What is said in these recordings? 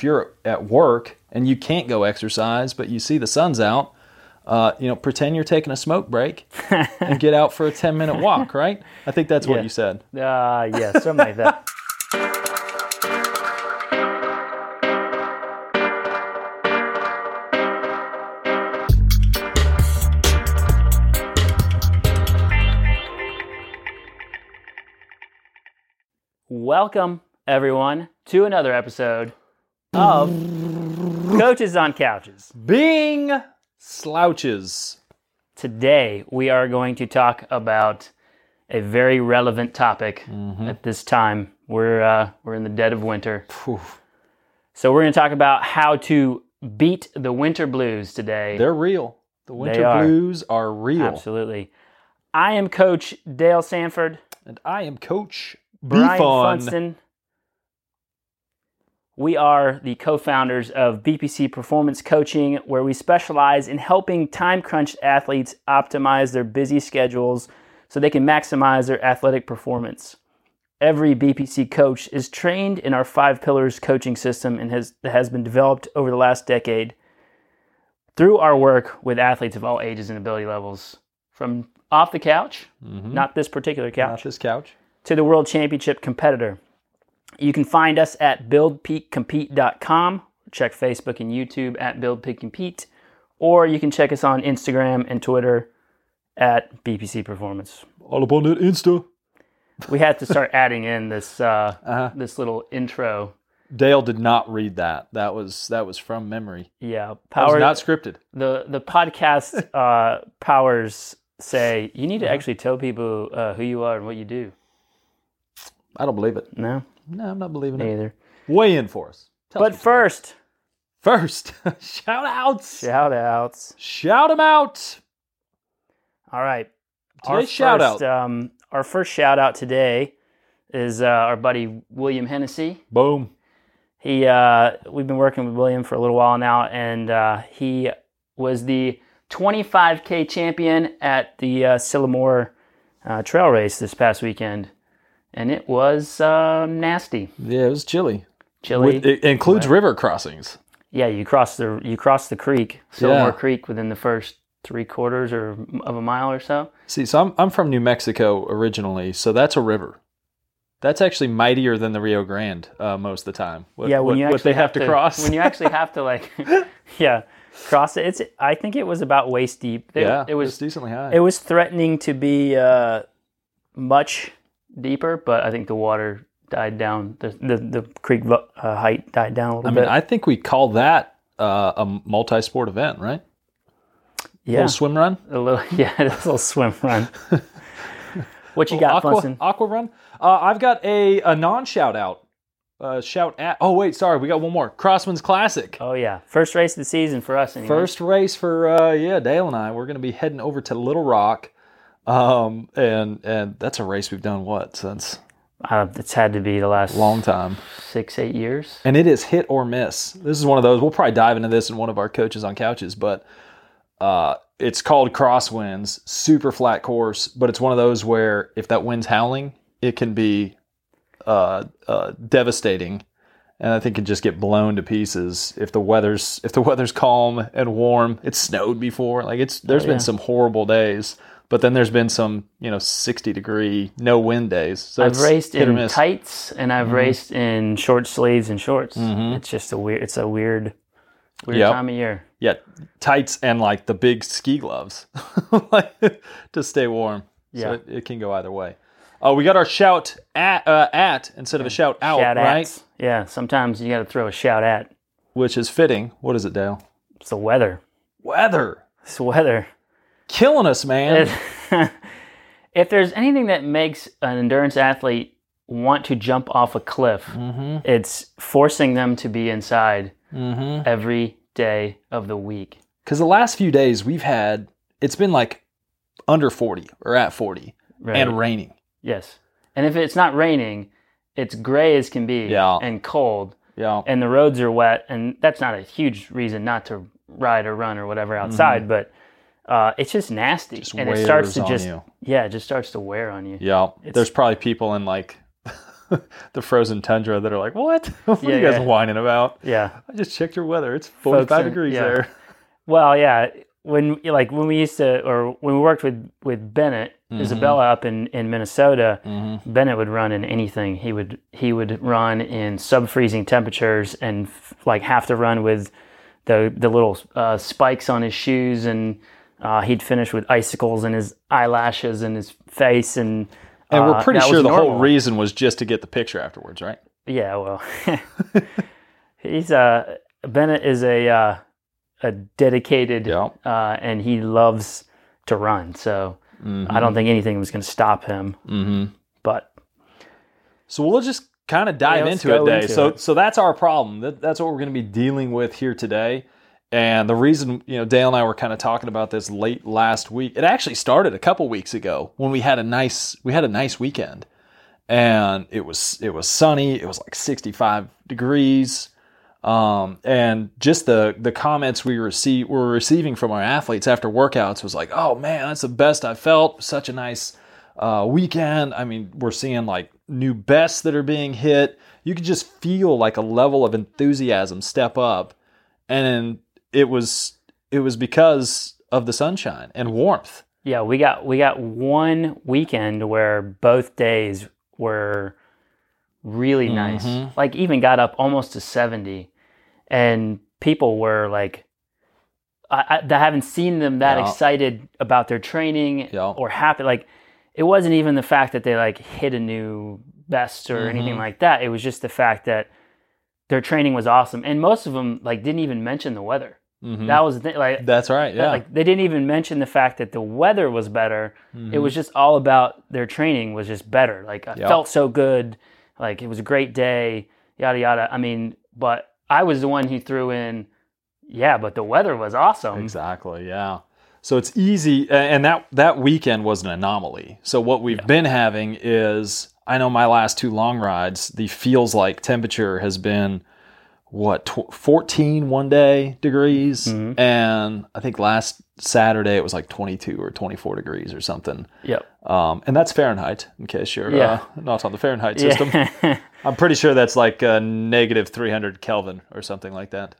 if you're at work and you can't go exercise, but you see the sun's out, uh, you know, pretend you're taking a smoke break and get out for a 10 minute walk, right? I think that's what you said. Uh, yeah, something like that. Welcome, everyone, to another episode of Coaches on Couches. Being slouches. Today, we are going to talk about a very relevant topic at this time. We're, uh, we're in the dead of winter. So, we're going to talk about how to beat the winter blues today. They're real. The winter are. blues are real. Absolutely. I am Coach Dale Sanford. And I am Coach Brian. Funston. We are the co founders of BPC Performance Coaching, where we specialize in helping time crunched athletes optimize their busy schedules so they can maximize their athletic performance. Every BPC coach is trained in our five pillars coaching system and has, that has been developed over the last decade through our work with athletes of all ages and ability levels. From off the couch, mm-hmm. not this particular couch, Not this couch. to the World Championship competitor. You can find us at buildpeakcompete.com. Check Facebook and YouTube at Build Peak Compete, or you can check us on Instagram and Twitter at BPC Performance. All up on that Insta. We had to start adding in this uh, Uh-huh. this little intro. Dale did not read that. That was that was from memory. Yeah, power not scripted. the the podcast uh, powers say you need to actually tell people uh, who you are and what you do. I don't believe it. No, No, I'm not believing it. neither. Weigh in for us. Tell But us what first, you- first, shout outs. shout outs. Shout them out. All right. Today's shout first, out. Um, our first shout out today is uh, our buddy William Hennessy. Boom. He uh, we've been working with William for a little while now, and uh, he was the 25k champion at the uh, Sylamore uh, Trail Race this past weekend, and it was uh, nasty, Yeah, it was chilly. chilly. With- it includes river crossings. yeah, you cross the you cross the creek, Sylamore Yeah. Creek, within the first three quarters or of a mile or so. See, so I'm I'm from New Mexico originally, so that's a river. That's actually mightier than the Rio Grande uh, most of the time. What, yeah, when what, you what they have, to, cross. when you actually have to like, yeah, cross it. It's I think it was about waist deep. It, yeah, it was it's decently high. it was threatening to be uh, much deeper, but I think the water died down. The the, the creek uh, height died down a little bit. I mean, bit. I think we call that uh, a multi-sport event, right? yeah, a Little swim run. a little yeah, a little swim run. what you got, aqua, Funston? aqua run. Uh, I've got a, a non shout out. Uh, shout at. Oh wait, sorry, we got one more. Crosswinds Classic. Oh yeah, first race of the season for us. Anyway. First race for uh, yeah Dale and I. We're going to be heading over to Little Rock, um, and and that's a race we've done what since uh, it's had to be the last long time, six eight years. and it is hit or miss. This is one of those. We'll probably dive into this in one of our coaches on couches, but uh, it's called crosswinds. Super flat course, but it's one of those where if that wind's howling, it can be uh, uh, devastating, and I think it just get blown to pieces if the weather's if the weather's calm and warm. It's snowed before, like it's there's Oh, yeah. been some horrible days, but then there's been some you know sixty degree no wind days. So I've it's raced in tights and I've raced in short sleeves and shorts. Mhm. It's just a weird. It's a weird, weird Yep. time of year. Yeah, tights and like the big ski gloves to stay warm. Yeah. So it, it can go either way. Oh, we got our shout at uh, at instead of a shout out, shout right? ats. Yeah, sometimes you got to throw a shout at. Which is fitting. What is it, Dale? It's the weather. Weather It's weather. Killing us, man. if there's anything that makes an endurance athlete want to jump off a cliff, mm-hmm. it's forcing them to be inside Mm-hmm. every day of the week. Because the last few days we've had, it's been like under forty or at forty Right? and raining. yes. And if it's not raining, it's gray as can be Yeah. and cold. Yeah. and the roads are wet, and that's not a huge reason not to ride or run or whatever outside, but uh, it's just nasty, Mm-hmm. Just and it starts to just you. yeah, it just starts to wear on you. Yeah. It's- There's probably people in like the frozen tundra that are like, what? what Yeah, are you guys yeah. whining about? Yeah. I just checked your weather. It's 45 in- degrees yeah. there. Well, yeah. When like when we used to, or when we worked with with Bennett Mm-hmm. Isabella up in in Minnesota, Bennett would run in anything. He would he would run in sub freezing temperatures and f- like have to run with the the little uh, spikes on his shoes, and uh, he'd finish with icicles in his eyelashes and his face, and And uh, we're pretty that sure the whole reason was just to get the picture afterwards, right? Yeah, well, he's uh Bennett is a uh, a dedicated, Yeah. uh, and he loves to run. So I don't think anything was going to stop him. Mm-hmm. But So we'll just kind of dive let's into it today. into so it. so that's our problem. That, that's what we're going to be dealing with here today. And the reason, you know, Dale and I were kind of talking about this late last week. It actually started a couple weeks ago when we had a nice we had a nice weekend. And it was it was sunny. It was like 65 degrees. Um, and just the the comments we receive were receiving from our athletes after workouts was like, "Oh man, that's the best I felt. Such a nice uh, weekend. I mean, we're seeing like new bests that are being hit. You could just feel like a level of enthusiasm step up, and it was it was because of the sunshine and warmth. yeah, we got we got one weekend where both days were really nice. Mhm. Like even got up almost to seventy, and people were like. I, I, I haven't seen them that Yeah. excited about their training Yeah. or happy. Like it wasn't even the fact that they like hit a new best or anything Mhm. like that. It was just the fact that their training was awesome, and most of them like didn't even mention the weather. Mhm. That was the thing. Like That's right. Yeah. like they didn't even mention the fact that the weather was better. It Mhm. was just all about their training was just better. Like I Yep. felt so good. Like it was a great day. Yada yada. I mean, but I was the one who threw in. Yeah, but the weather was awesome. Exactly. Yeah. So it's easy, and that that weekend was an anomaly. So what we've been having is, I know my last two long rides, the feels like temperature has been what tw- 14 one day degrees, Mhm. and I think last Saturday it was like 22 or 24 degrees or something. Yep. Um, and that's Fahrenheit, in case you're Yeah. uh, not on the Fahrenheit system. Yeah. I'm pretty sure that's like uh, negative 300 Kelvin or something like that.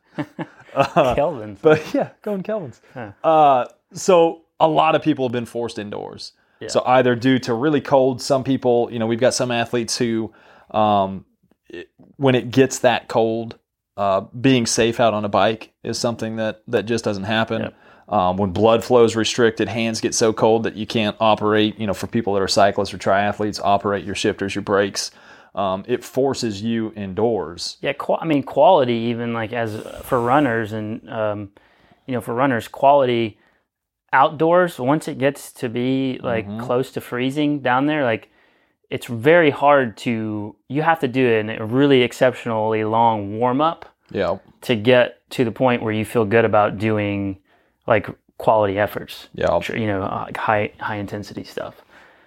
Uh, Kelvin. but yeah, going Kelvins. Huh. Uh, so a lot of people have been forced indoors. So either due to really cold, some people, you know, we've got some athletes who, um, it, when it gets that cold, uh, being safe out on a bike is something that that just doesn't happen. Yep. Um, when blood flow is restricted, hands get so cold that you can't operate. You know, for people that are cyclists or triathletes, operate your shifters, your brakes. Um, it forces you indoors. Yeah, qua I mean quality even like as for runners and um, you know for runners quality outdoors once it gets to be like Mhm. close to freezing down there like it's very hard to you have to do a really exceptionally long warm up Yeah. to get to the point where you feel good about doing like quality efforts Yeah. You know uh, like high high intensity stuff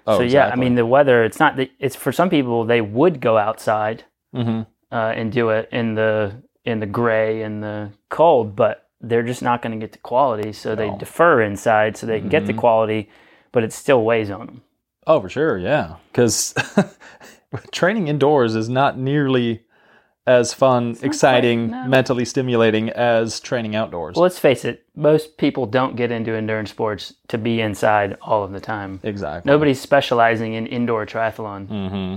Oh, so yeah i mean the weather it's not that it's for some people they would go outside hmm uh, and do it in the in the gray and the cold, but they're just not going to get the quality, so they defer inside so they can get the Mhm. quality, but it still weighs on them. Oh, for sure, yeah. Because training indoors is not nearly as fun, exciting, no. mentally stimulating as training outdoors. Well, let's face it, most people don't get into endurance sports to be inside all of the time. exactly. Nobody's specializing in indoor triathlon. hmm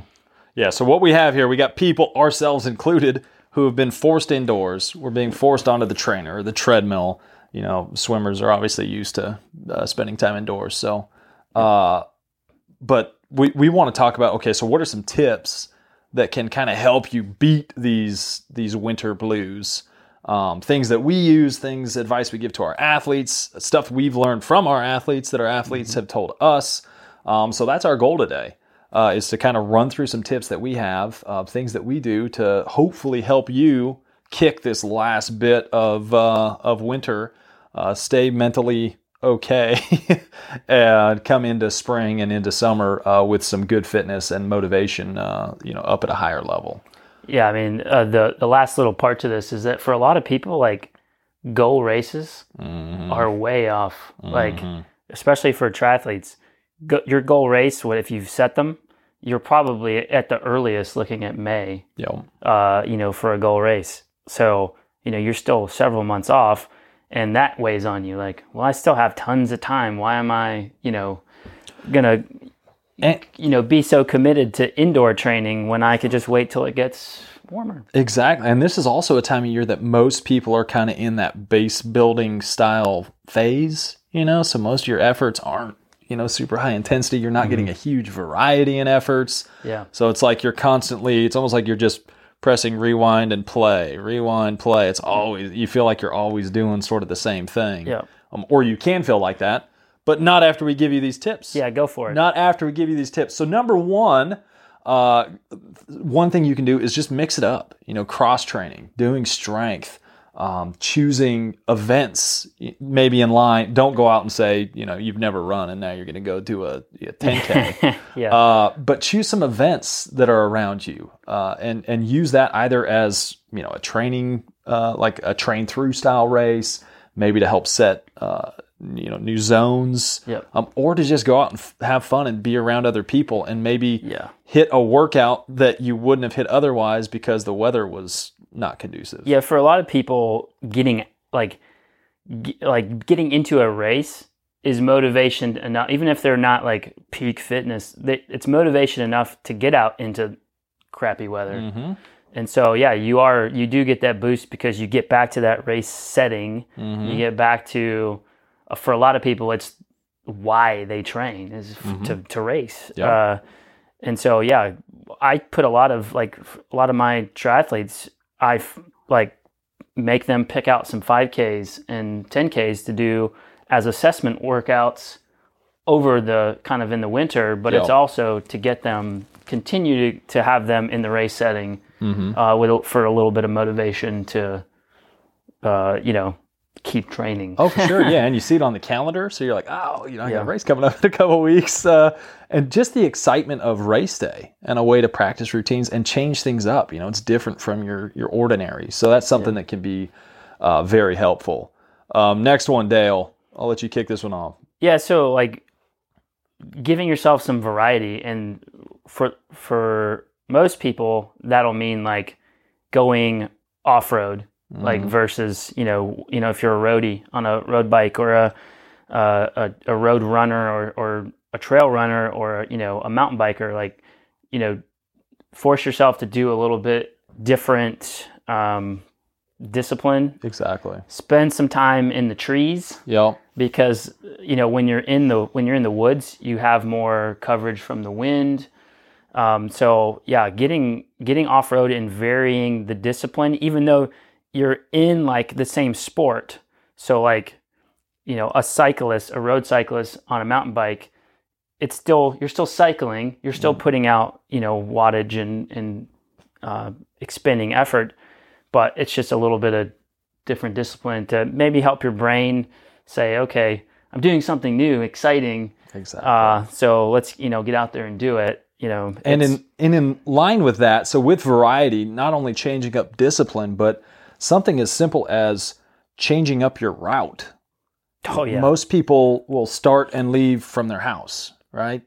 Yeah. So what we have here, we got people, ourselves included, who have been forced indoors. We're being forced onto the trainer, the treadmill. You know, swimmers are obviously used to uh, spending time indoors. So, uh, but we we want to talk about okay. So what are some tips that can kind of help you beat these these winter blues? Um, things that we use, things advice we give to our athletes, stuff we've learned from our athletes that our athletes have told us. Um, so that's our goal today uh, is to kind of run through some tips that we have, uh, things that we do to hopefully help you kick this last bit of uh, of winter, uh, stay mentally okay, and come into spring and into summer uh, with some good fitness and motivation, uh, you know, up at a higher level. Yeah, I mean, uh, the the last little part to this is that for a lot of people, like goal races Mhm. are way off. Like Mhm. especially for triathletes, go, your goal race, what if you've set them, you're probably at the earliest looking at May, Yep. uh, you know, for a goal race. So, you know, you're still several months off and that weighs on you. Like, well, I still have tons of time. Why am I, you know, gonna, And you know, be so committed to indoor training when I could just wait till it gets warmer? Exactly. And this is also a time of year that most people are kind of in that base building style phase, you know, so most of your efforts aren't, you know, super high intensity. You're not getting mm-hmm. a huge variety in efforts. Yeah. So it's like you're constantly, it's almost like you're just pressing rewind and play, rewind, play. It's always, you feel like you're always doing sort of the same thing. Yeah. Um, or you can feel like that, but not after we give you these tips. Yeah, go for it. Not after we give you these tips. So number one, uh, one thing you can do is just mix it up. You know, cross training, doing strength, um, choosing events, maybe in line. Don't go out and say, you know, you've never run and now you're going to go do a, a 10k. yeah. uh, but choose some events that are around you, uh, and and use that either as you know a training, uh, like a train through style race, maybe to help set uh, you know new zones, Yep. um, or to just go out and f- have fun and be around other people and maybe Yeah. hit a workout that you wouldn't have hit otherwise because the weather was not conducive. Yeah, for a lot of people, getting like g- like getting into a race is motivation enough. Even if they're not like peak fitness, they, it's motivation enough to get out into crappy weather. hmm And so, yeah, you are you do get that boost because you get back to that race setting. Mm-hmm. You get back to uh, for a lot of people, it's why they train is Mm-hmm. to to race. Uh, and so, yeah, I put a lot of like a lot of my triathletes. I like make them pick out some 5Ks and 10Ks to do as assessment workouts over the kind of in the winter, but it's also to get them continue to, to have them in the race setting Mm-hmm. uh, with, for a little bit of motivation to, uh, you know, keep training. Oh, for sure. Yeah. And you see it on the calendar. So you're like, oh, you know, I got a race coming up in a couple weeks. Uh, and just the excitement of race day and a way to practice routines and change things up. You know, it's different from your, your ordinary. So that's something that can be uh, very helpful. Um, next one, Dale. I'll let you kick this one off. Yeah, so like giving yourself some variety and for for most people that'll mean like going off-road like versus, you know, you know if you're a roadie on a road bike or a uh, a, a road runner or or a trail runner or you know a mountain biker like you know force yourself to do a little bit different um, discipline Exactly. spend some time in the trees Yep. because you know when you're in the when you're in the woods you have more coverage from the wind um, so yeah getting getting off-road and varying the discipline even though you're in like the same sport so like you know a cyclist a road cyclist on a mountain bike it's still you're still cycling you're still putting out you know wattage and and uh, expending effort but it's just a little bit of different discipline to maybe help your brain say, okay, I'm doing something new, exciting. Exactly. Uh, so let's you know get out there and do it. You know, And in and in line with that, so with variety, not only changing up discipline, but something as simple as changing up your route. oh yeah, Most people will start and leave from their house, right?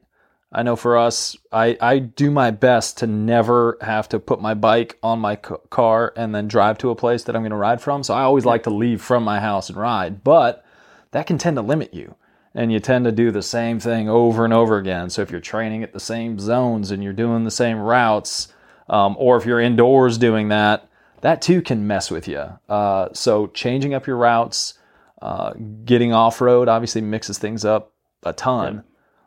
I know for us, I, I do my best to never have to put my bike on my c- car and then drive to a place that I'm going to ride from. So I always like to leave from my house and ride, but that can tend to limit you. And you tend to do the same thing over and over again. So if you're training at the same zones and you're doing the same routes, um, or if you're indoors doing that, that too can mess with you. Uh, so changing up your routes, uh, getting off road obviously mixes things up a ton.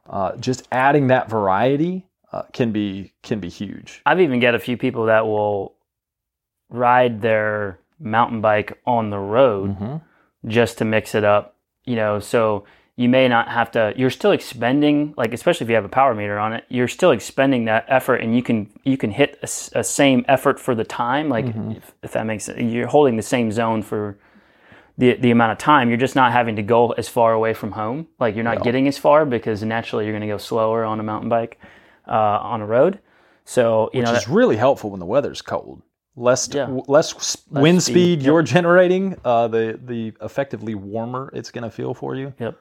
Uh, just adding that variety uh, can be can be huge. I've even got a few people that will ride their mountain bike on the road hmm just to mix it up. You know, so you may not have to. You're still expending, like especially if you have a power meter on it, you're still expending that effort, and you can you can hit a, a same effort for the time. Like if, if that makes sense, you're holding the same zone for the the amount of time. You're just not having to go as far away from home. Like you're not getting as far because naturally you're going to go slower on a mountain bike uh, on a road. So you Which know, is really helpful when the weather's cold. Less Yeah. w- less, s- wind speed, speed, you're generating, uh, the the effectively warmer it's going to feel for you. Yep.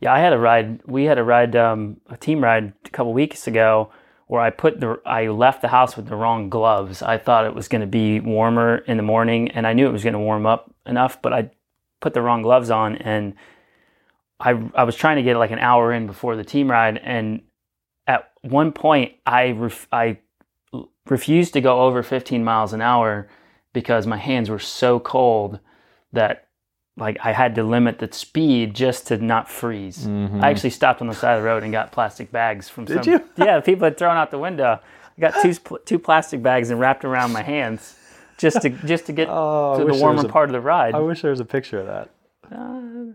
Yeah, I had a ride. We had a ride, um, a team ride a couple weeks ago where I put the I left the house with the wrong gloves. I thought it was going to be warmer in the morning, and I knew it was going to warm up enough, but I put the wrong gloves on, and I I was trying to get like an hour in before the team ride, and at one point I ref, I refused to go over 15 miles an hour because my hands were so cold that like I had to limit the speed just to not freeze. I actually stopped on the side of the road and got plastic bags from Did some you? yeah people had thrown out the window. I got two two plastic bags and wrapped around my hands just to just to get Oh, to the warmer a- part of the ride. I wish there was a picture of that. Uh,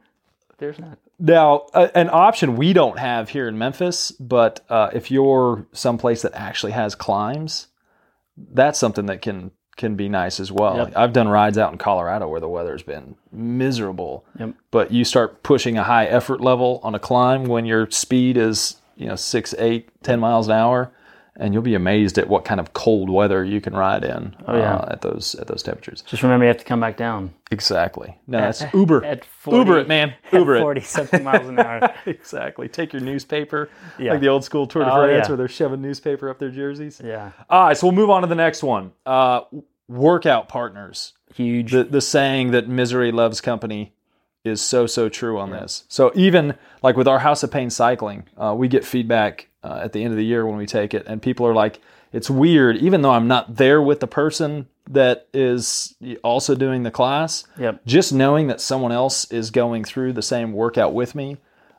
there's not. Now, uh, an option we don't have here in Memphis, but uh, if you're someplace that actually has climbs, that's something that can can be nice as well. Yep. I've done rides out in Colorado where the weather's been miserable, Yep. but you start pushing a high effort level on a climb when your speed is you know six, eight, ten miles an hour, and you'll be amazed at what kind of cold weather you can ride in Oh, yeah. uh, at those at those temperatures. Just remember you have to come back down. Exactly. No, that's Uber. At 40, Uber it, man. Uber at it. 40 something miles an hour. exactly. Take your newspaper, Yeah. like the old school Tour de Oh, France, yeah. where they're shoving newspaper up their jerseys. Yeah. All right, so we'll move on to the next one. Uh, workout partners. Huge. The the saying that misery loves company is so so true on this. So even like with our House of Pain cycling, uh, we get feedback uh, at the end of the year when we take it, and people are like, "It's weird, even though I'm not there with the person that is also doing the class." Yep. just knowing that someone else is going through the same workout with me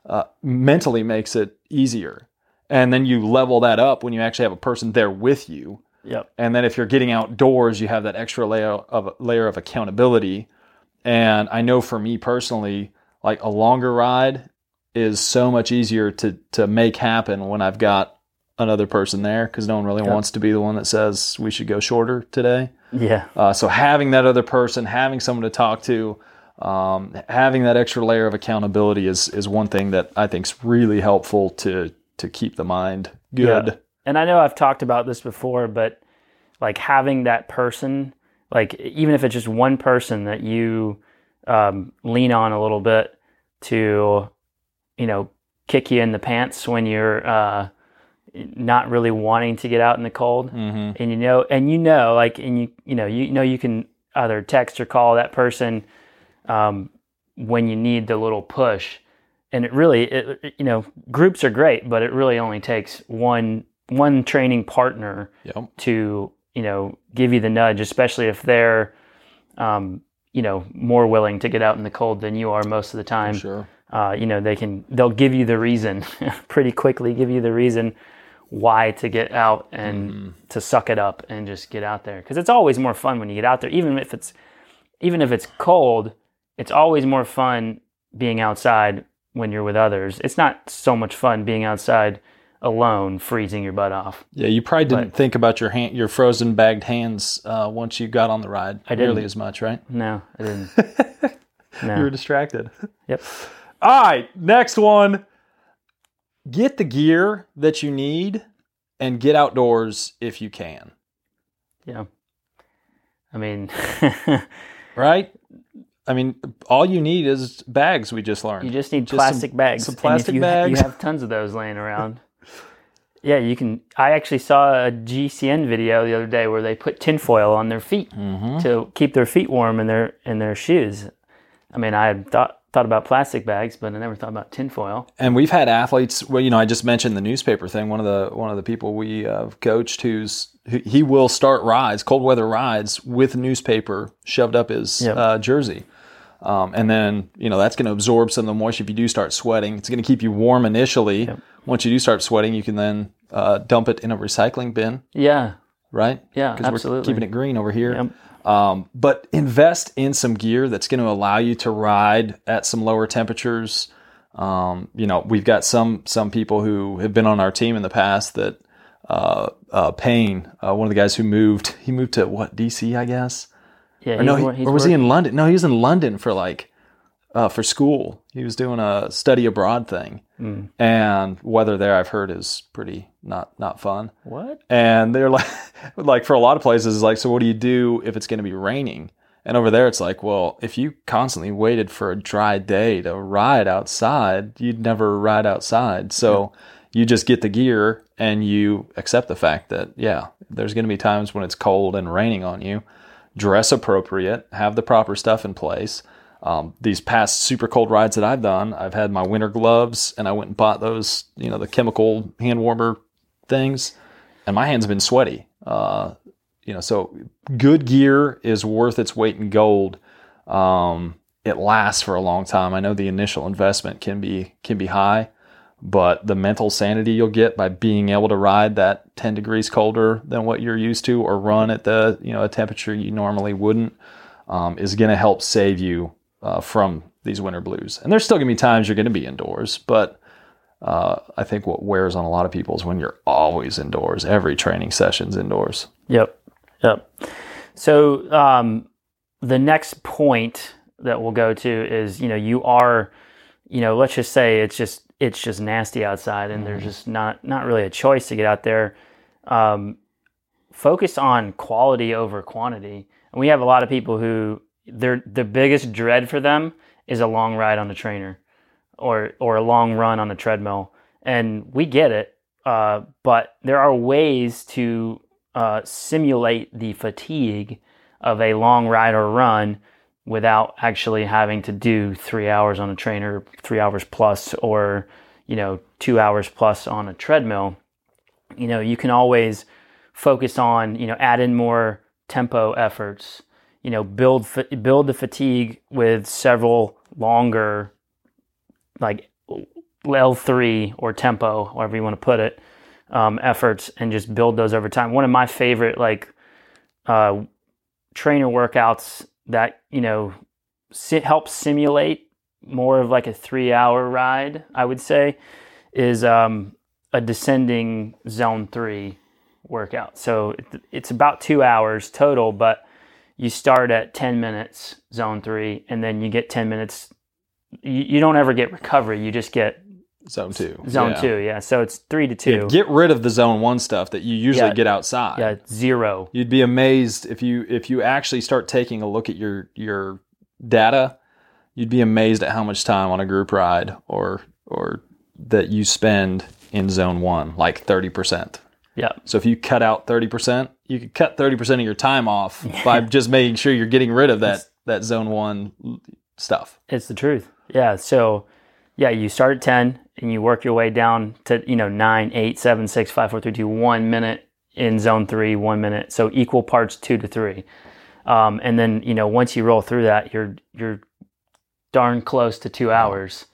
uh, mentally makes it easier. And then you level that up when you actually have a person there with you. Yep. And then if you're getting outdoors, you have that extra layer of layer of accountability. And I know for me personally, like a longer ride is so much easier to to make happen when I've got another person there because no one really wants to be the one that says we should go shorter today. Yeah. Uh, so having that other person, having someone to talk to, um, having that extra layer of accountability is is one thing that I think is really helpful to to keep the mind good. Yeah. And I know I've talked about this before, but like having that person, like even if it's just one person that you um, lean on a little bit to, you know, kick you in the pants when you're uh, not really wanting to get out in the cold, hmm and you know, and you know, like, and you, you know, you know, you can either text or call that person um, when you need the little push. And it really, it, it- you know, groups are great, but it really only takes one one training partner Yep. to you know give you the nudge, especially if they're um, you know more willing to get out in the cold than you are most of the time. Sure. Uh, you know, they can they'll give you the reason pretty quickly, give you the reason why to get out and to suck it up and just get out there because it's always more fun when you get out there, even if it's even if it's cold. It's always more fun being outside when you're with others. It's not so much fun being outside alone, freezing your butt off. Yeah, you probably didn't think about your hand, your frozen bagged hands uh, once you got on the ride. I nearly didn't. as much, right? No, I didn't. You were distracted. Yep. All right, next one. Get the gear that you need and get outdoors if you can. Yeah. I mean, Right? I mean, all you need is bags. We just learned. you just need Just some- plastic bags. some And if plastic you, bags. You have tons of those laying around. Yeah, you can. I actually saw a GCN video the other day where they put tinfoil on their feet Mm-hmm. to keep their feet warm in their in their shoes. I mean, I had thought thought about plastic bags, but I never thought about tinfoil. and we've had athletes. Well, you know, I just mentioned the newspaper thing. One of the one of the people we uh, coached, who's who, he will start rides, cold weather rides, with newspaper shoved up his Yep. uh, jersey. Um, and then you know that's going to absorb some of the moisture. If you do start sweating, it's going to keep you warm initially. Once you do start sweating, you can then uh, dump it in a recycling bin, Yeah, right? yeah, Because we're absolutely. keeping it green over here. Yep. Um, but invest in some gear that's going to allow you to ride at some lower temperatures. Um, you know, we've got some some people who have been on our team in the past that uh, uh, Payne, uh, one of the guys who moved, he moved to what DC, I guess. Yeah, Or no, he, or was he in London? No, he was in London for like uh, for school. He was doing a study abroad thing, Mm. and weather there I've heard is pretty not not fun What? and they're like like for a lot of places it's like so what do you do if it's going to be raining and over there it's like well if you constantly waited for a dry day to ride outside you'd never ride outside so You just get the gear and you accept the fact that, yeah, there's going to be times when it's cold and raining on you. Dress appropriate, have the proper stuff in place. Um, these past super cold rides that I've done, I've had my winter gloves and I went and bought those, you know, the chemical hand warmer things, and my hands have been sweaty. Uh, you know, so good gear is worth its weight in gold. Um, it lasts for a long time. I know the initial investment can be can be high, but the mental sanity you'll get by being able to ride that 10 degrees colder than what you're used to or run at the you know a temperature you normally wouldn't um, is going to help save you uh, from these winter blues and there's still going to be times you're going to be indoors but uh, i think what wears on a lot of people is when you're always indoors every training session's indoors Yep. Yep. So um, the next point that we'll go to is, you know, you are, you know, let's just say it's just it's just nasty outside, and there's just not not really a choice to get out there. Um, focus on quality over quantity, and we have a lot of people who their the biggest dread for them is a long ride on the trainer, or or a long run on the treadmill, and we get it. Uh, but there are ways to uh, simulate the fatigue of a long ride or run without actually having to do three hours on a trainer, three hours plus, or you know two hours plus on a treadmill. You know you can always focus on you know add in more tempo efforts. You know build build the fatigue with several longer like L three or tempo, however you want to put it, um, efforts, and just build those over time. One of my favorite like uh, trainer workouts that you know si- help simulate more of like a three hour ride i would say is um, a descending zone three workout so it, it's about two hours total but you start at 10 minutes zone three and then you get 10 minutes you, you don't ever get recovery you just get zone two zone Yeah. two yeah so it's three to two Yeah, get rid of the zone one stuff that you usually Yeah. get outside yeah zero You'd be amazed if you if you actually start taking a look at your your data. You'd be amazed at how much time on a group ride or or that you spend in zone one, like thirty percent. Yeah So if you cut out thirty percent, you could cut thirty percent of your time off by just making sure you're getting rid of that that zone one stuff. It's the truth. Yeah. So, yeah, you start at 10 and you work your way down to, you know, 9, 8, 7, 6, 5, 4, 3, 2, 1 minute in zone three, one minute. So equal parts two to three. Um, and then, you know, once you roll through that, you're, you're darn close to two hours.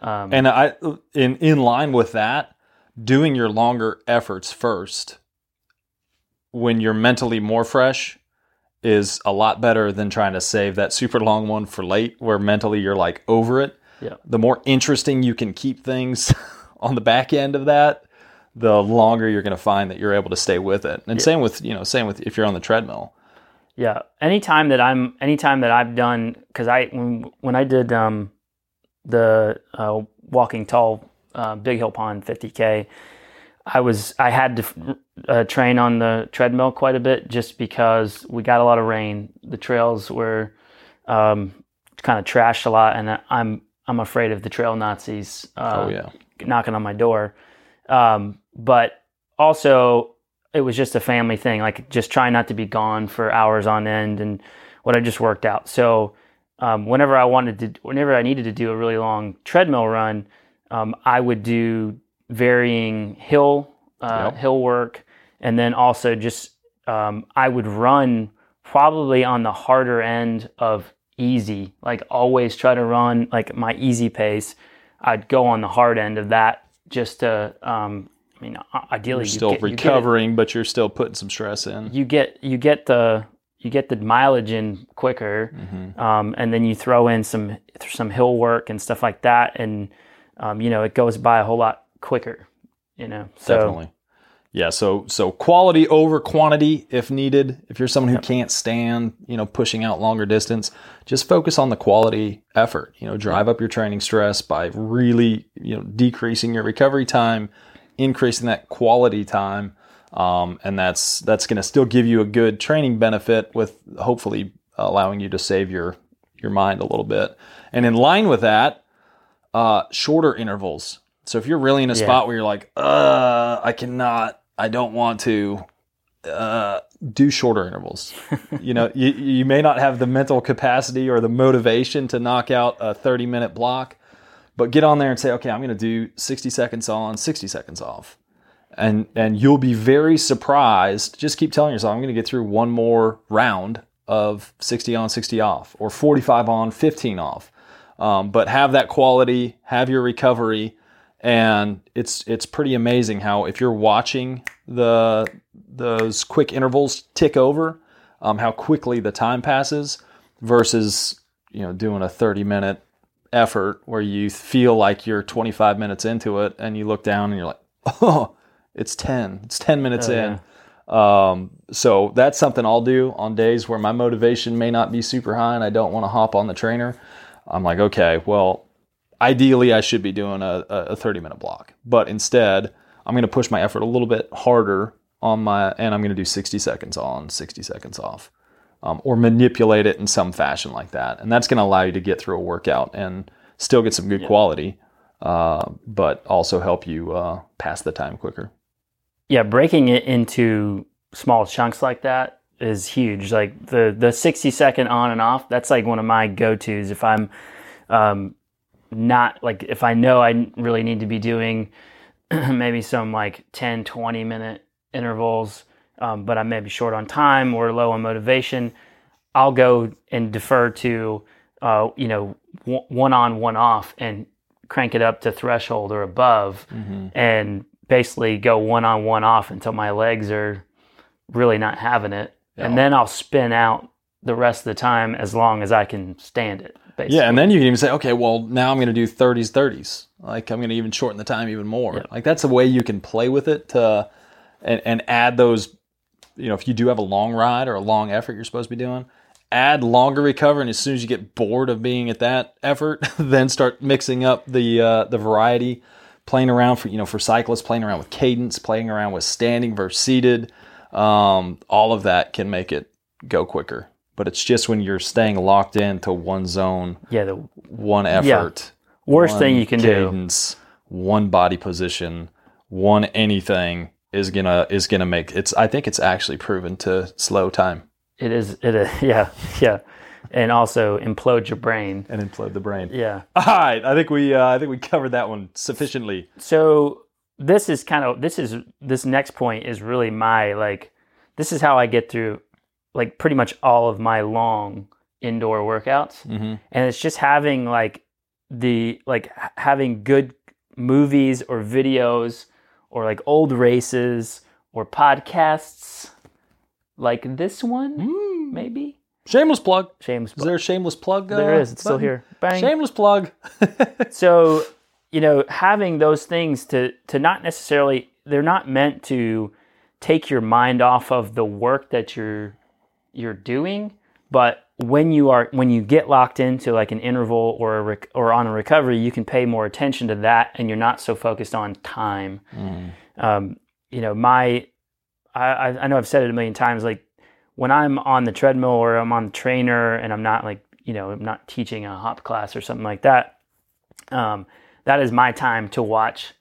Um, And I in in line with that, doing your longer efforts first when you're mentally more fresh is a lot better than trying to save that super long one for late where mentally you're like over it. Yeah. The more interesting you can keep things on the back end of that, the longer you're going to find that you're able to stay with it. And same with, you know, same with if you're on the treadmill. Yeah. Anytime that I'm, anytime that I've done, because I when when I did um, the uh, walking tall uh, Big Hill Pond 50k, I was I had to uh, train on the treadmill quite a bit just because we got a lot of rain. The trails were um, kind of trashed a lot, and I'm I'm afraid of the trail Nazis. Uh, oh yeah. knocking on my door. Um, but also, it was just a family thing, like just trying not to be gone for hours on end, and what I just worked out. So, um, whenever I wanted to, whenever I needed to do a really long treadmill run, um, I would do varying hill uh, Yep. hill work, and then also just um, I would run probably on the harder end of easy. Like always try to run like my easy pace. I'd go on the hard end of that just to. Um, I mean, ideally, You're you still you get recovering, but you're still putting some stress in. you get you get the you get the mileage in quicker, Mm-hmm. um, and then you throw in some some hill work and stuff like that, and um, you know it goes by a whole lot quicker. You know, so Definitely. Yeah, so so quality over quantity if needed. If you're someone who can't stand, you know, pushing out longer distance, just focus on the quality effort. You know, drive up your training stress by really, you know, decreasing your recovery time, increasing that quality time. Um, and that's that's going to still give you a good training benefit with hopefully allowing you to save your your mind a little bit. And in line with that, uh, shorter intervals So if you're really in a Yeah. spot where you're like, uh, I cannot, I don't want to, uh, do shorter intervals. you know, you, you may not have the mental capacity or the motivation to knock out a 30 minute block, but get on there and say, okay, I'm going to do 60 seconds on, 60 seconds off. And, and you'll be very surprised. Just keep telling yourself, I'm going to get through one more round of 60 on, 60 off, or 45 on, 15 off. Um, but have that quality, have your recovery, and it's it's pretty amazing how if you're watching the those quick intervals tick over, um, how quickly the time passes versus you know doing a 30 minute effort where you feel like you're 25 minutes into it and you look down and you're like, oh, it's 10, it's 10 minutes Oh, in. Um, so that's something I'll do on days where my motivation may not be super high and I don't want to hop on the trainer. I'm like, okay, well, ideally I should be doing a, a 30 minute block, but instead I'm going to push my effort a little bit harder on my, and I'm going to do 60 seconds on, 60 seconds off, um, or manipulate it in some fashion like that. And that's going to allow you to get through a workout and still get some good quality, uh, but also help you uh, pass the time quicker. yeah, breaking it into small chunks like that is huge. Like the the sixty second on and off, that's like one of my go tos. If I'm um, not like if I know I really need to be doing maybe some like 10, 20 minute intervals, um, but I'm maybe short on time or low on motivation, I'll go and defer to uh, you know one on one off and crank it up to threshold or above and basically go one on one off until my legs are really not having it. And then I'll spin out the rest of the time as long as I can stand it. Basically. Yeah, and then you can even say, okay, well, now I'm going to do 30s, 30s. Like I'm going to even shorten the time even more. Like that's a way you can play with it to, and, and add those. You know, if you do have a long ride or a long effort you're supposed to be doing, add longer recovery. And as soon as you get bored of being at that effort, then start mixing up the uh, the variety, playing around for you know for cyclists, playing around with cadence, playing around with standing versus seated. Um, all of that can make it go quicker. But it's just when you're staying locked into one zone yeah, the one effort, worst one thing you can do. one body position, one anything is gonna is gonna make it's. I think it's actually proven to slow time It is. It is. Yeah. Yeah. And also implode your brain. and implode the brain. Yeah. All right, I think we uh, I think we covered that one sufficiently. So this is kind of this is this next point is really my like this is how I get through like pretty much all of my long indoor workouts. Mm-hmm. and it's just having like the like having good movies or videos or like old races or podcasts like this one maybe Shameless plug. shameless Is there a shameless plug? Uh, there is it's still here bang Shameless plug. so you know having those things to to not necessarily they're not meant to take your mind off of the work that you're you're doing but when you are when you get locked into like an interval or a rec- or on a recovery you can pay more attention to that and you're not so focused on time. Um, you know my I, I I know I've said it a million times like when I'm on the treadmill or I'm on the trainer and I'm not like you know I'm not teaching a hop class or something like that um, that is my time to watch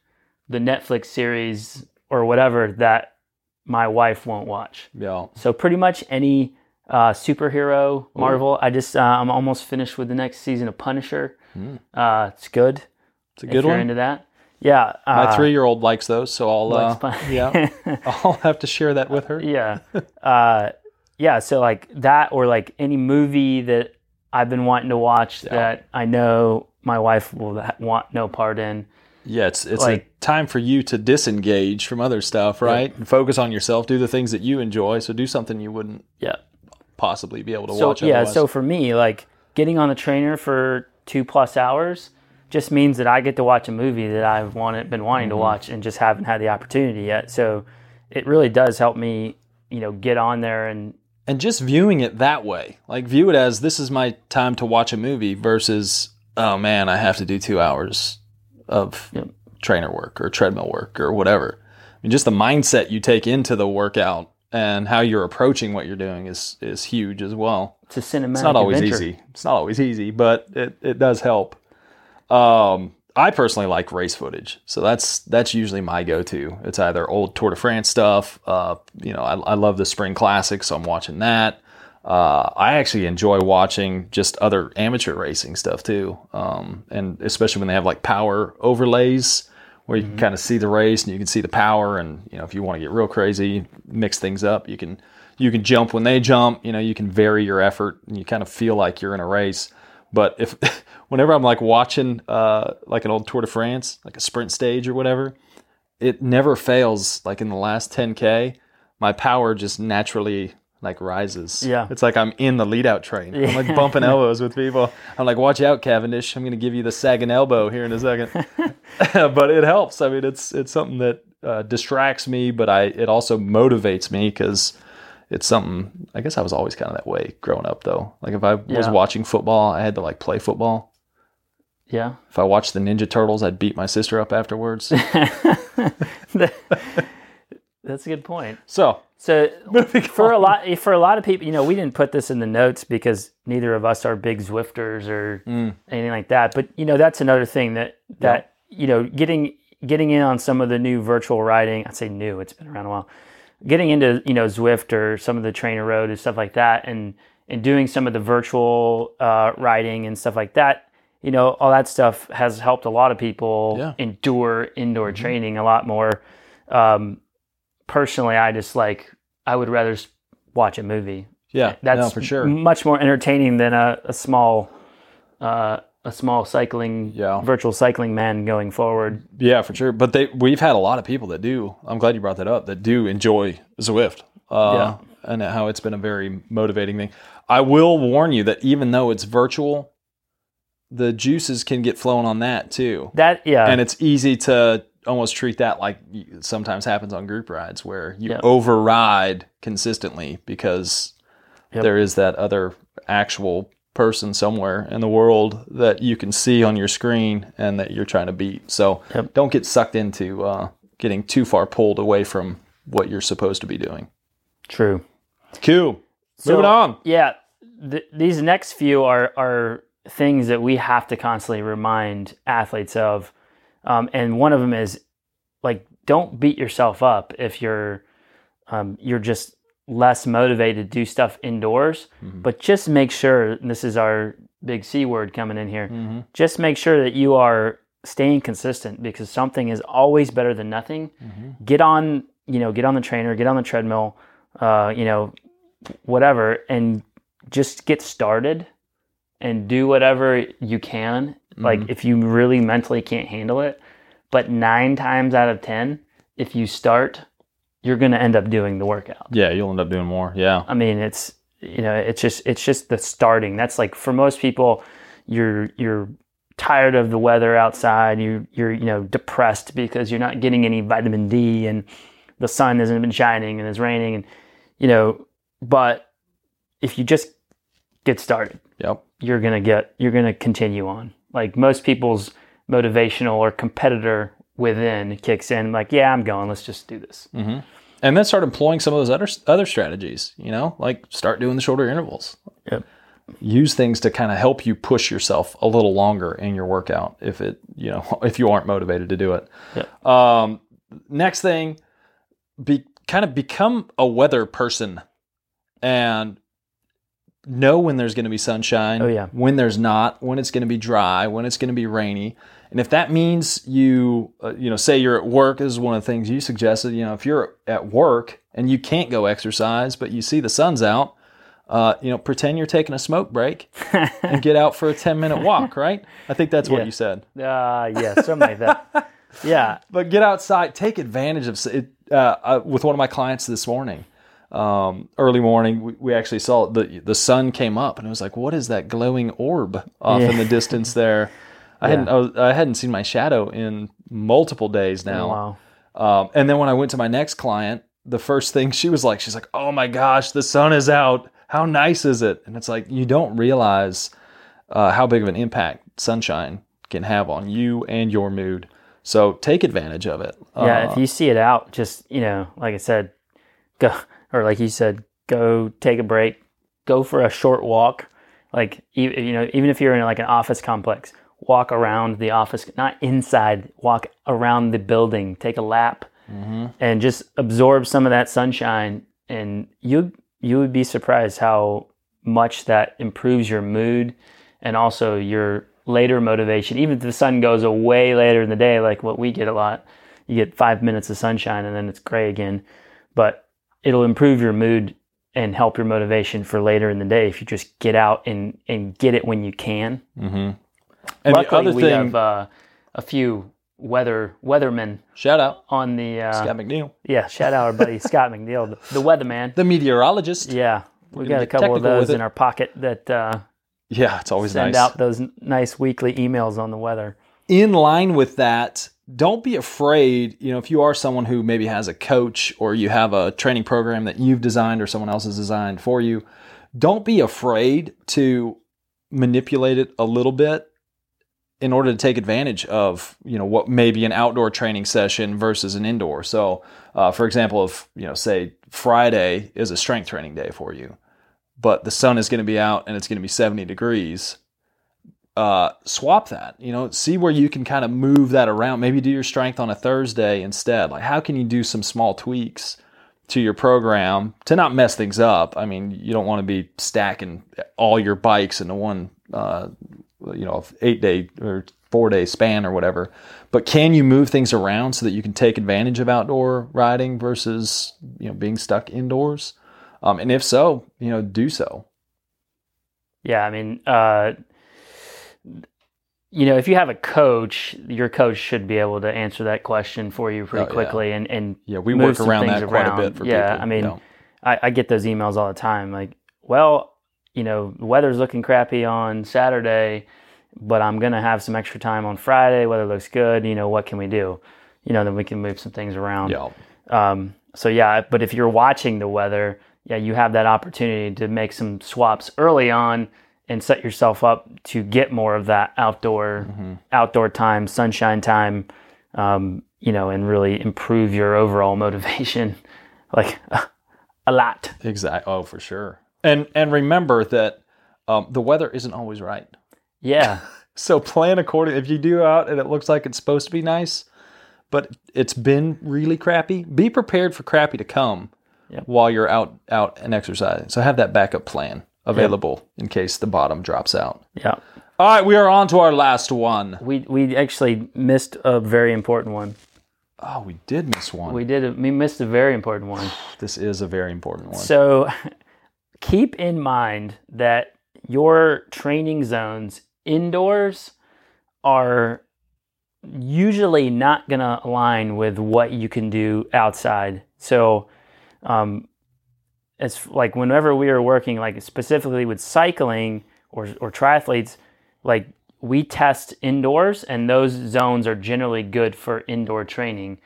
the Netflix series or whatever that my wife won't watch. yeah. So pretty much any uh, superhero Marvel. I just uh, I'm almost finished with the next season of Punisher. Uh, it's good. It's a if good you're one. into that. Yeah. My uh, three year old likes those, so I'll uh, Pun- yeah I'll have to share that with her. yeah. Uh, yeah. So like that, or like any movie that I've been wanting to watch that I know my wife will ha- want no part in. Yeah, it's it's Like- a time for you to disengage from other stuff, right? And focus on yourself, do the things that you enjoy. So do something you wouldn't Yeah. possibly be able to So watch. yeah. otherwise. So for me, like getting on the trainer for two plus hours just means that I get to watch a movie that I've wanted been wanting to Mm-hmm. watch and just haven't had the opportunity yet. So it really does help me, you know, get on there and and just viewing it that way, like view it as this is my time to watch a movie versus oh man, I have to do two hours of Yep. trainer work or treadmill work or whatever. I mean, just the mindset you take into the workout and how you're approaching what you're doing is is huge as well. it's a cinematic. It's not always adventure. easy. It's not always easy, but it, it does help. Um, I personally like race footage, so that's that's usually my go-to. It's either old Tour de France stuff. Uh, you know, I, I love the Spring Classic, so I'm watching that. Uh, I actually enjoy watching just other amateur racing stuff too, um, and especially when they have like power overlays where you can kind of see the race and you can see the power, and you know if you want to get real crazy, mix things up, you can you can jump when they jump. You know, you can vary your effort, and you kind of feel like you're in a race. But if whenever I'm like watching uh, like an old Tour de France, like a sprint stage or whatever, it never fails. Like in the last 10k, my power just naturally like rises. Yeah. it's like I'm in the lead out train. I'm like bumping elbows with people. I'm like, watch out, Cavendish. I'm going to give you the sagging elbow here in a second. but it helps. I mean, it's it's something that uh, distracts me, but I it also motivates me because it's something. I guess I was always kind of that way growing up, though. Like if I was watching football, I had to like play football. Yeah. If I watched the Ninja Turtles, I'd beat my sister up afterwards. That's a good point. so So for a lot for a lot of people, you know, we didn't put this in the notes because neither of us are big Zwifters or Mm. anything like that. But you know, that's another thing that that you know, getting getting in on some of the new virtual riding. I'd say new; it's been around a while. Getting into you know Zwift or some of the TrainerRoad and stuff like that, and and doing some of the virtual uh, riding and stuff like that. You know, all that stuff has helped a lot of people Yeah. endure indoor training a lot more. Um, personally, I just like I would rather watch a movie. yeah, That's no, for sure. much more entertaining than a, a small uh, a small cycling Yeah. virtual cycling man going forward. Yeah, for sure. But they we've had a lot of people that do. I'm glad you brought that up. That do enjoy Zwift. Uh, And how it's been a very motivating thing. I will warn you that even though it's virtual, the juices can get flowing on that too. That yeah, and it's easy to almost treat that like sometimes happens on group rides where you Yeah. override consistently because Yep. there is that other actual person somewhere in the world that you can see on your screen and that you're trying to beat. So Yep. don't get sucked into uh, getting too far pulled away from what you're supposed to be doing. true. Cool. So, Moving on. Yeah, th- these next few are are things that we have to constantly remind athletes of, um, and one of them is like don't beat yourself up if you're um, you're just less motivated to do stuff indoors, Mhm. but just make sure. And this is our big C word coming in here. Mhm. Just make sure that you are staying consistent because something is always better than nothing. Mhm. Get on, you know, get on the trainer, get on the treadmill, uh, you know, whatever, and just get started and do whatever you can. Like mm-hmm. if you really mentally can't handle it, but nine times out of ten, if you start, you're going to end up doing the workout. Yeah, you'll end up doing more. Yeah. I mean, it's you know, it's just it's just the starting. That's like for most people, you're you're tired of the weather outside. You you're you know depressed because you're not getting any vitamin D and the sun hasn't been shining and it's raining and you know. But if you just get started, Yep. you're gonna get you're gonna continue on. Like most people's motivational or competitor within kicks in. Like, yeah, I'm going. Let's just do this. hmm And then start employing some of those other other strategies. You know, like start doing the shorter intervals. Yep. Use things to kind of help you push yourself a little longer in your workout if it you know if you aren't motivated to do it. Yep. Um, next thing, be kind of become a weather person and know when there's going to be sunshine. Oh, yeah. When there's not. When it's going to be dry. When it's going to be rainy. And if that means you, uh, you know, say you're at work, this is one of the things you suggested. You know, if you're at work and you can't go exercise, but you see the sun's out, uh, you know, pretend you're taking a smoke break and get out for a 10 minute walk, right? I think that's what you said. Uh, yeah, something like that. Yeah, But get outside, take advantage of it. Uh, uh, with one of my clients this morning, um, early morning, we, we actually saw the the sun came up, and it was like, what is that glowing orb off in the distance there? I hadn't I, was, I hadn't seen my shadow in multiple days now. wow. Um, and then when I went to my next client, the first thing she was like, she's like, "Oh my gosh, the sun is out. How nice is it?" And it's like you don't realize uh, how big of an impact sunshine can have on you and your mood. So take advantage of it. Yeah, Uh, if you see it out, just you know, like I said, go or like you said, go take a break, go for a short walk. Like you know, even if you're in like an office complex, walk around the office, not inside, walk around the building, take a lap, mm-hmm. and just absorb some of that sunshine. And you you would be surprised how much that improves your mood and also your later motivation. Even if the sun goes away later in the day, like what we get a lot, you get five minutes of sunshine and then it's gray again. But it'll improve your mood and help your motivation for later in the day if you just get out and, and get it when you can. And Luckily, the other we thing, have uh, a few weather weathermen shout out on the uh, Scott McNeil, yeah. Shout out our buddy Scott McNeil, the, the weatherman. the meteorologist. Yeah, we got a couple of those in our pocket that uh, Yeah, it's always send nice. out those n- nice weekly emails on the weather. in line with that, don't be afraid. You know, if you are someone who maybe has a coach or you have a training program that you've designed or someone else has designed for you, don't be afraid to manipulate it a little bit in order to take advantage of you know what may be an outdoor training session versus an indoor. So, uh, for example, if you know, say Friday is a strength training day for you, but the sun is going to be out and it's going to be 70 degrees, uh, swap that. You know, see where you can kind of move that around. Maybe do your strength on a Thursday instead. Like, how can you do some small tweaks to your program to not mess things up? I mean, you don't want to be stacking all your bikes into one, uh, you know, eight day or four day span or whatever. But can you move things around so that you can take advantage of outdoor riding versus you know being stuck indoors? Um, and if so, you know, do so. Yeah, I mean, uh, you know, if you have a coach, your coach should be able to answer that question for you pretty Oh, yeah. quickly and and Yeah, we work around things that quite a around. bit for yeah, people. I mean, know. I, I get those emails all the time. Like, well, you know, the weather's looking crappy on Saturday, but I'm gonna have some extra time on Friday. Weather looks good. You know, what can we do? You know, then we can move some things around. yeah. Um, so yeah, but if you're watching the weather, yeah, you have that opportunity to make some swaps early on and set yourself up to get more of that outdoor outdoor time, sunshine time, um, you know, and really improve your overall motivation, like a lot. Exactly. Oh, for sure. And and remember that um, the weather isn't always right. Yeah, So plan according. If you do out and it looks like it's supposed to be nice, but it's been really crappy, be prepared for crappy to come Yep. while you're out out and exercising. So have that backup plan available in case the bottom drops out. yeah. All right, we are on to our last one. We we actually missed a very important one. Oh, we did miss one. We did. We missed a very important one. this is a very important one. So keep in mind that your training zones indoors are usually not going to align with what you can do outside. So um, it's like whenever we are working like specifically with cycling or, or triathletes, like we test indoors and those zones are generally good for indoor training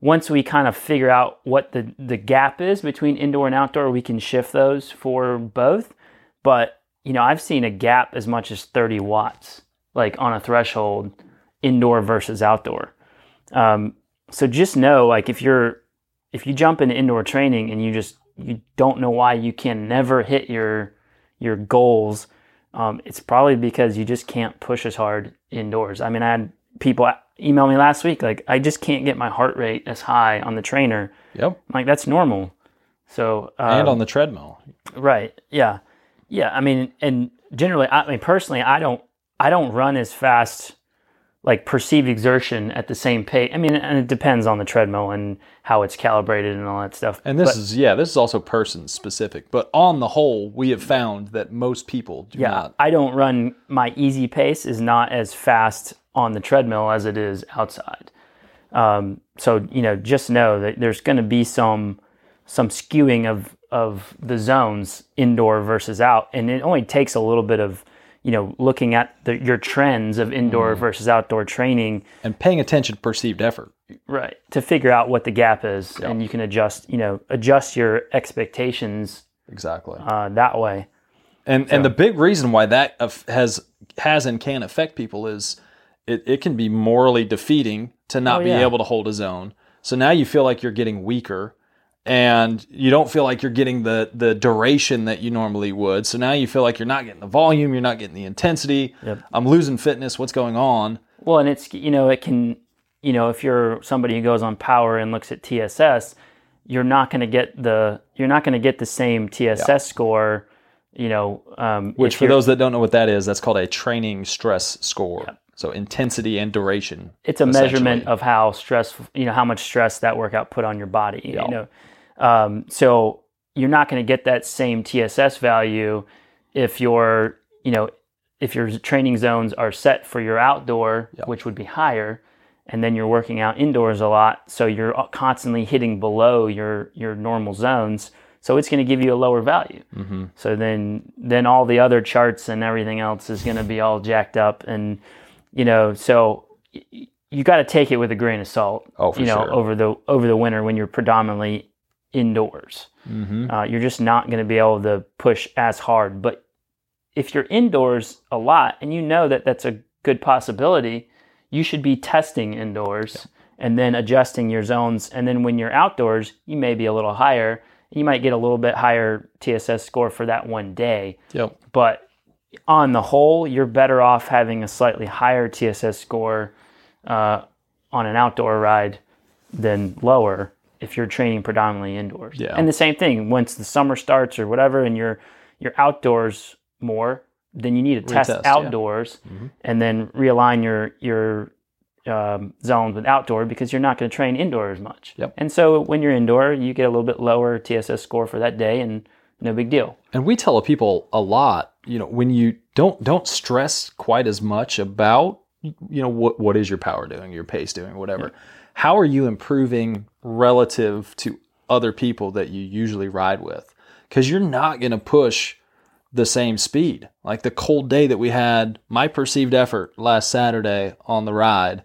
once we kind of figure out what the, the gap is between indoor and outdoor, we can shift those for both. But, you know, I've seen a gap as much as 30 watts, like on a threshold, indoor versus outdoor. Um, so just know, like, if you're, if you jump into indoor training and you just, you don't know why you can never hit your, your goals, um, it's probably because you just can't push as hard indoors. I mean, I had people email me last week like I just can't get my heart rate as high on the trainer. yep. I'm like that's normal. So um, And on the treadmill. right, yeah, yeah. I mean, and generally, I mean personally, I don't I don't run as fast like perceived exertion at the same pace. I mean, and it depends on the treadmill and how it's calibrated and all that stuff. And this But- is yeah, this is also person specific. But on the whole, we have found that most people do yeah, not. I don't run my easy pace is not as fast on the treadmill as it is outside. Um, so you know, just know that there's going to be some some skewing of of the zones indoor versus out, and it only takes a little bit of you know looking at the, your trends of indoor versus outdoor training, And paying attention to perceived effort. right, to figure out what the gap is, and you can adjust you know adjust your expectations Exactly. uh, that way. And and the big reason why that has has and can affect people is it, it can be morally defeating to not Oh, be yeah. able to hold a zone. So now you feel like you're getting weaker and you don't feel like you're getting the the duration that you normally would. So now you feel like you're not getting the volume, you're not getting the intensity. Yep. I'm losing fitness. What's going on? Well, and it's you know it can you know if you're somebody who goes on power and looks at TSS, you're not going to get the you're not going to get the same TSS score. You know, um, Which for those that don't know what that is, that's called a training stress score. So intensity and duration. it's a measurement of how stress, you know how much stress that workout put on your body Yeah. you know um, so you're not going to get that same tss value if your you know if your training zones are set for your outdoor Yeah. which would be higher and then you're working out indoors a lot so you're constantly hitting below your your normal zones so it's going to give you a lower value Mm-hmm. so then then all the other charts and everything else is going to be all jacked up and you know so y- you got to take it with a grain of salt Oh, for you know sure. over the over the winter when you're predominantly indoors. Mm-hmm. uh, you're just not going to be able to push as hard but if you're indoors a lot and you know that that's a good possibility you should be testing indoors and then adjusting your zones and then when you're outdoors you may be a little higher. You might get a little bit higher tss score for that one day. Yep. but on the whole, you're better off having a slightly higher TSS score uh, on an outdoor ride than lower if you're training predominantly indoors. Yeah. And the same thing once the summer starts or whatever, and you're you're outdoors more, then you need to test Retest, yeah. outdoors Mhm. and then realign your your um, zones with outdoor because you're not going to train indoor as much. Yep. And so when you're indoor, you get a little bit lower TSS score for that day, and no big deal. And we tell people a lot, you know, when you don't don't stress quite as much about, you know, what what is your power doing, your pace doing, whatever. How are you improving relative to other people that you usually ride with? Because you're not going to push the same speed. Like the cold day that we had, my perceived effort last Saturday on the ride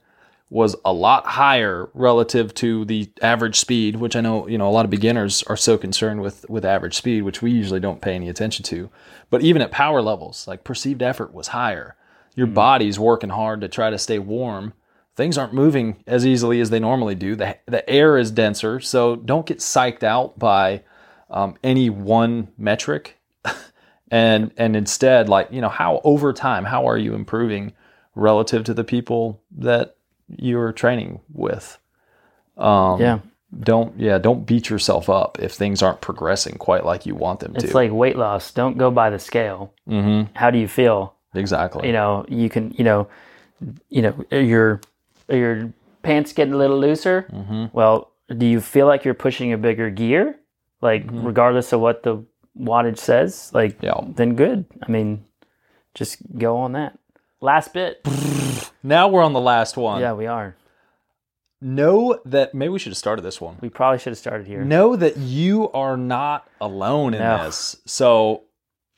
was a lot higher relative to the average speed, which I know, you know, a lot of beginners are so concerned with with average speed, which we usually don't pay any attention to. But even at power levels, like perceived effort was higher. Your mm. body's working hard to try to stay warm. Things aren't moving as easily as they normally do. The, the air is denser, so don't get psyched out by um, any one metric and and instead like you know how over time how are you improving relative to the people that you're training with um Yeah. don't yeah don't beat yourself up if things aren't progressing quite like you want them It's to It's like weight loss. Don't go by the scale. mm-hmm. How do you feel? exactly You know, you can, you know, you know, your your pants getting a little looser? mm-hmm. Well, do you feel like you're pushing a bigger gear? Like Mhm. regardless of what the wattage says, like yeah then good. I mean, just go on that. Last bit. now we're on the last one Yeah, we are. know that maybe we should have started this one We probably should have started here. know that you are not alone in No. this. So,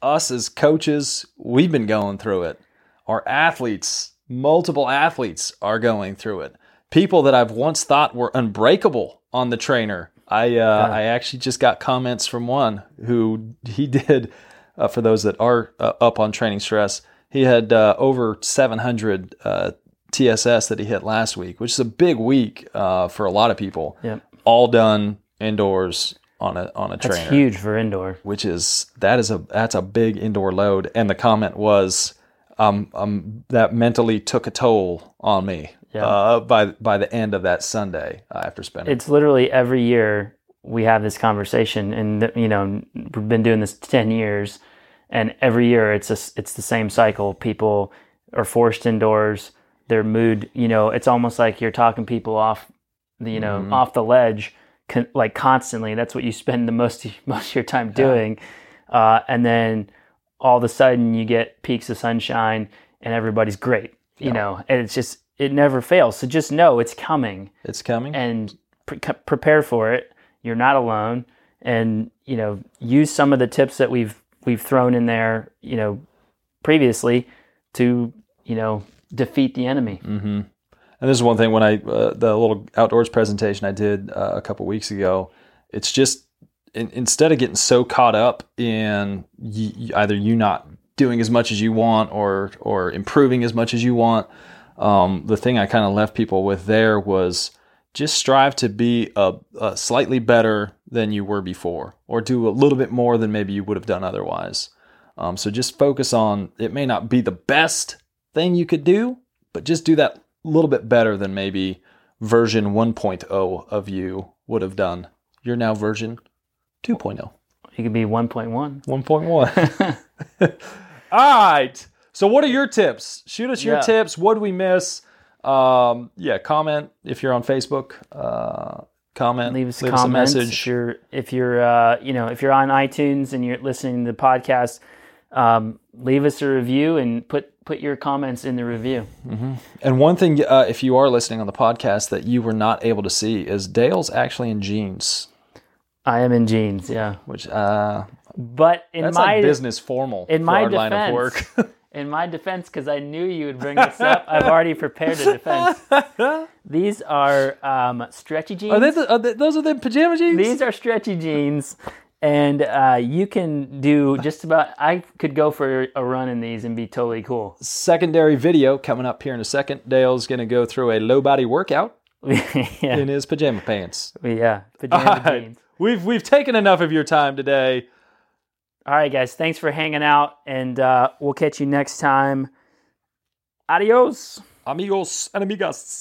us as coaches, we've been going through it. Our athletes, multiple athletes, are going through it. People that I've once thought were unbreakable on the trainer. I uh, I actually just got comments from one who he did. Uh, for those that are uh, up on training stress, he had uh, over 700 uh, TSS that he hit last week, which is a big week uh, for a lot of people Yep. all done indoors on a on a That's trainer, That's huge for indoor. which is that is a that's a big indoor load. And the comment was, um, um, that mentally took a toll on me Yeah. uh, by by the end of that Sunday uh, after spending. It's literally every year we have this conversation, and you know we've been doing this ten years, and every year it's a, it's the same cycle. People are forced indoors. Their mood, you know, it's almost like you're talking people off, the, you know, Mhm. off the ledge, con- like constantly. That's what you spend the most most of your time doing, uh, and then all of a sudden you get peaks of sunshine, and everybody's great. You Yeah. know, and it's just it never fails. So just know it's coming it's coming. and pre- prepare for it. You're not alone, and you know use some of the tips that we've we've thrown in there, you know, previously to you know defeat the enemy. hmm And this is one thing when I uh, the little outdoors presentation I did uh, a couple weeks ago. It's just in, instead of getting so caught up in either you not doing as much as you want or or improving as much as you want. Um, the thing I kind of left people with there was just strive to be a, a slightly better than you were before, or do a little bit more than maybe you would have done otherwise. Um, so just focus on it. May not be the best thing you could do, but just do that a little bit better than maybe version 1.0 of you would have done. You're now version 2.0. You could be 1.1. 1.1. All right. So, what are your tips? Shoot us your Yeah. tips. What do we miss? Um, yeah, comment if you're on Facebook. Uh, comment. leave us a comments message. if you're if you're uh, you know if you're on iTunes and you're listening to the podcast. Um, leave us a review and put put your comments in the review. And one thing, uh, if you are listening on the podcast that you were not able to see, is Dale's actually in jeans, I am in jeans, yeah. which uh, But in that's my like business formal in my our line of work. defense, in my defense, because I knew you would bring this up, I've already prepared a defense. These are um, stretchy jeans. are they, the, are they those are the pajama jeans? These are stretchy jeans, and uh, you can do just about. I could go for a run in these and be totally cool. Secondary video coming up here in a second. Dale's going to go through a low body workout yeah, in his pajama pants. yeah, pajama right. jeans. We've we've taken enough of your time today. All right, guys. Thanks for hanging out, and uh, we'll catch you next time. Adios. Amigos and amigas.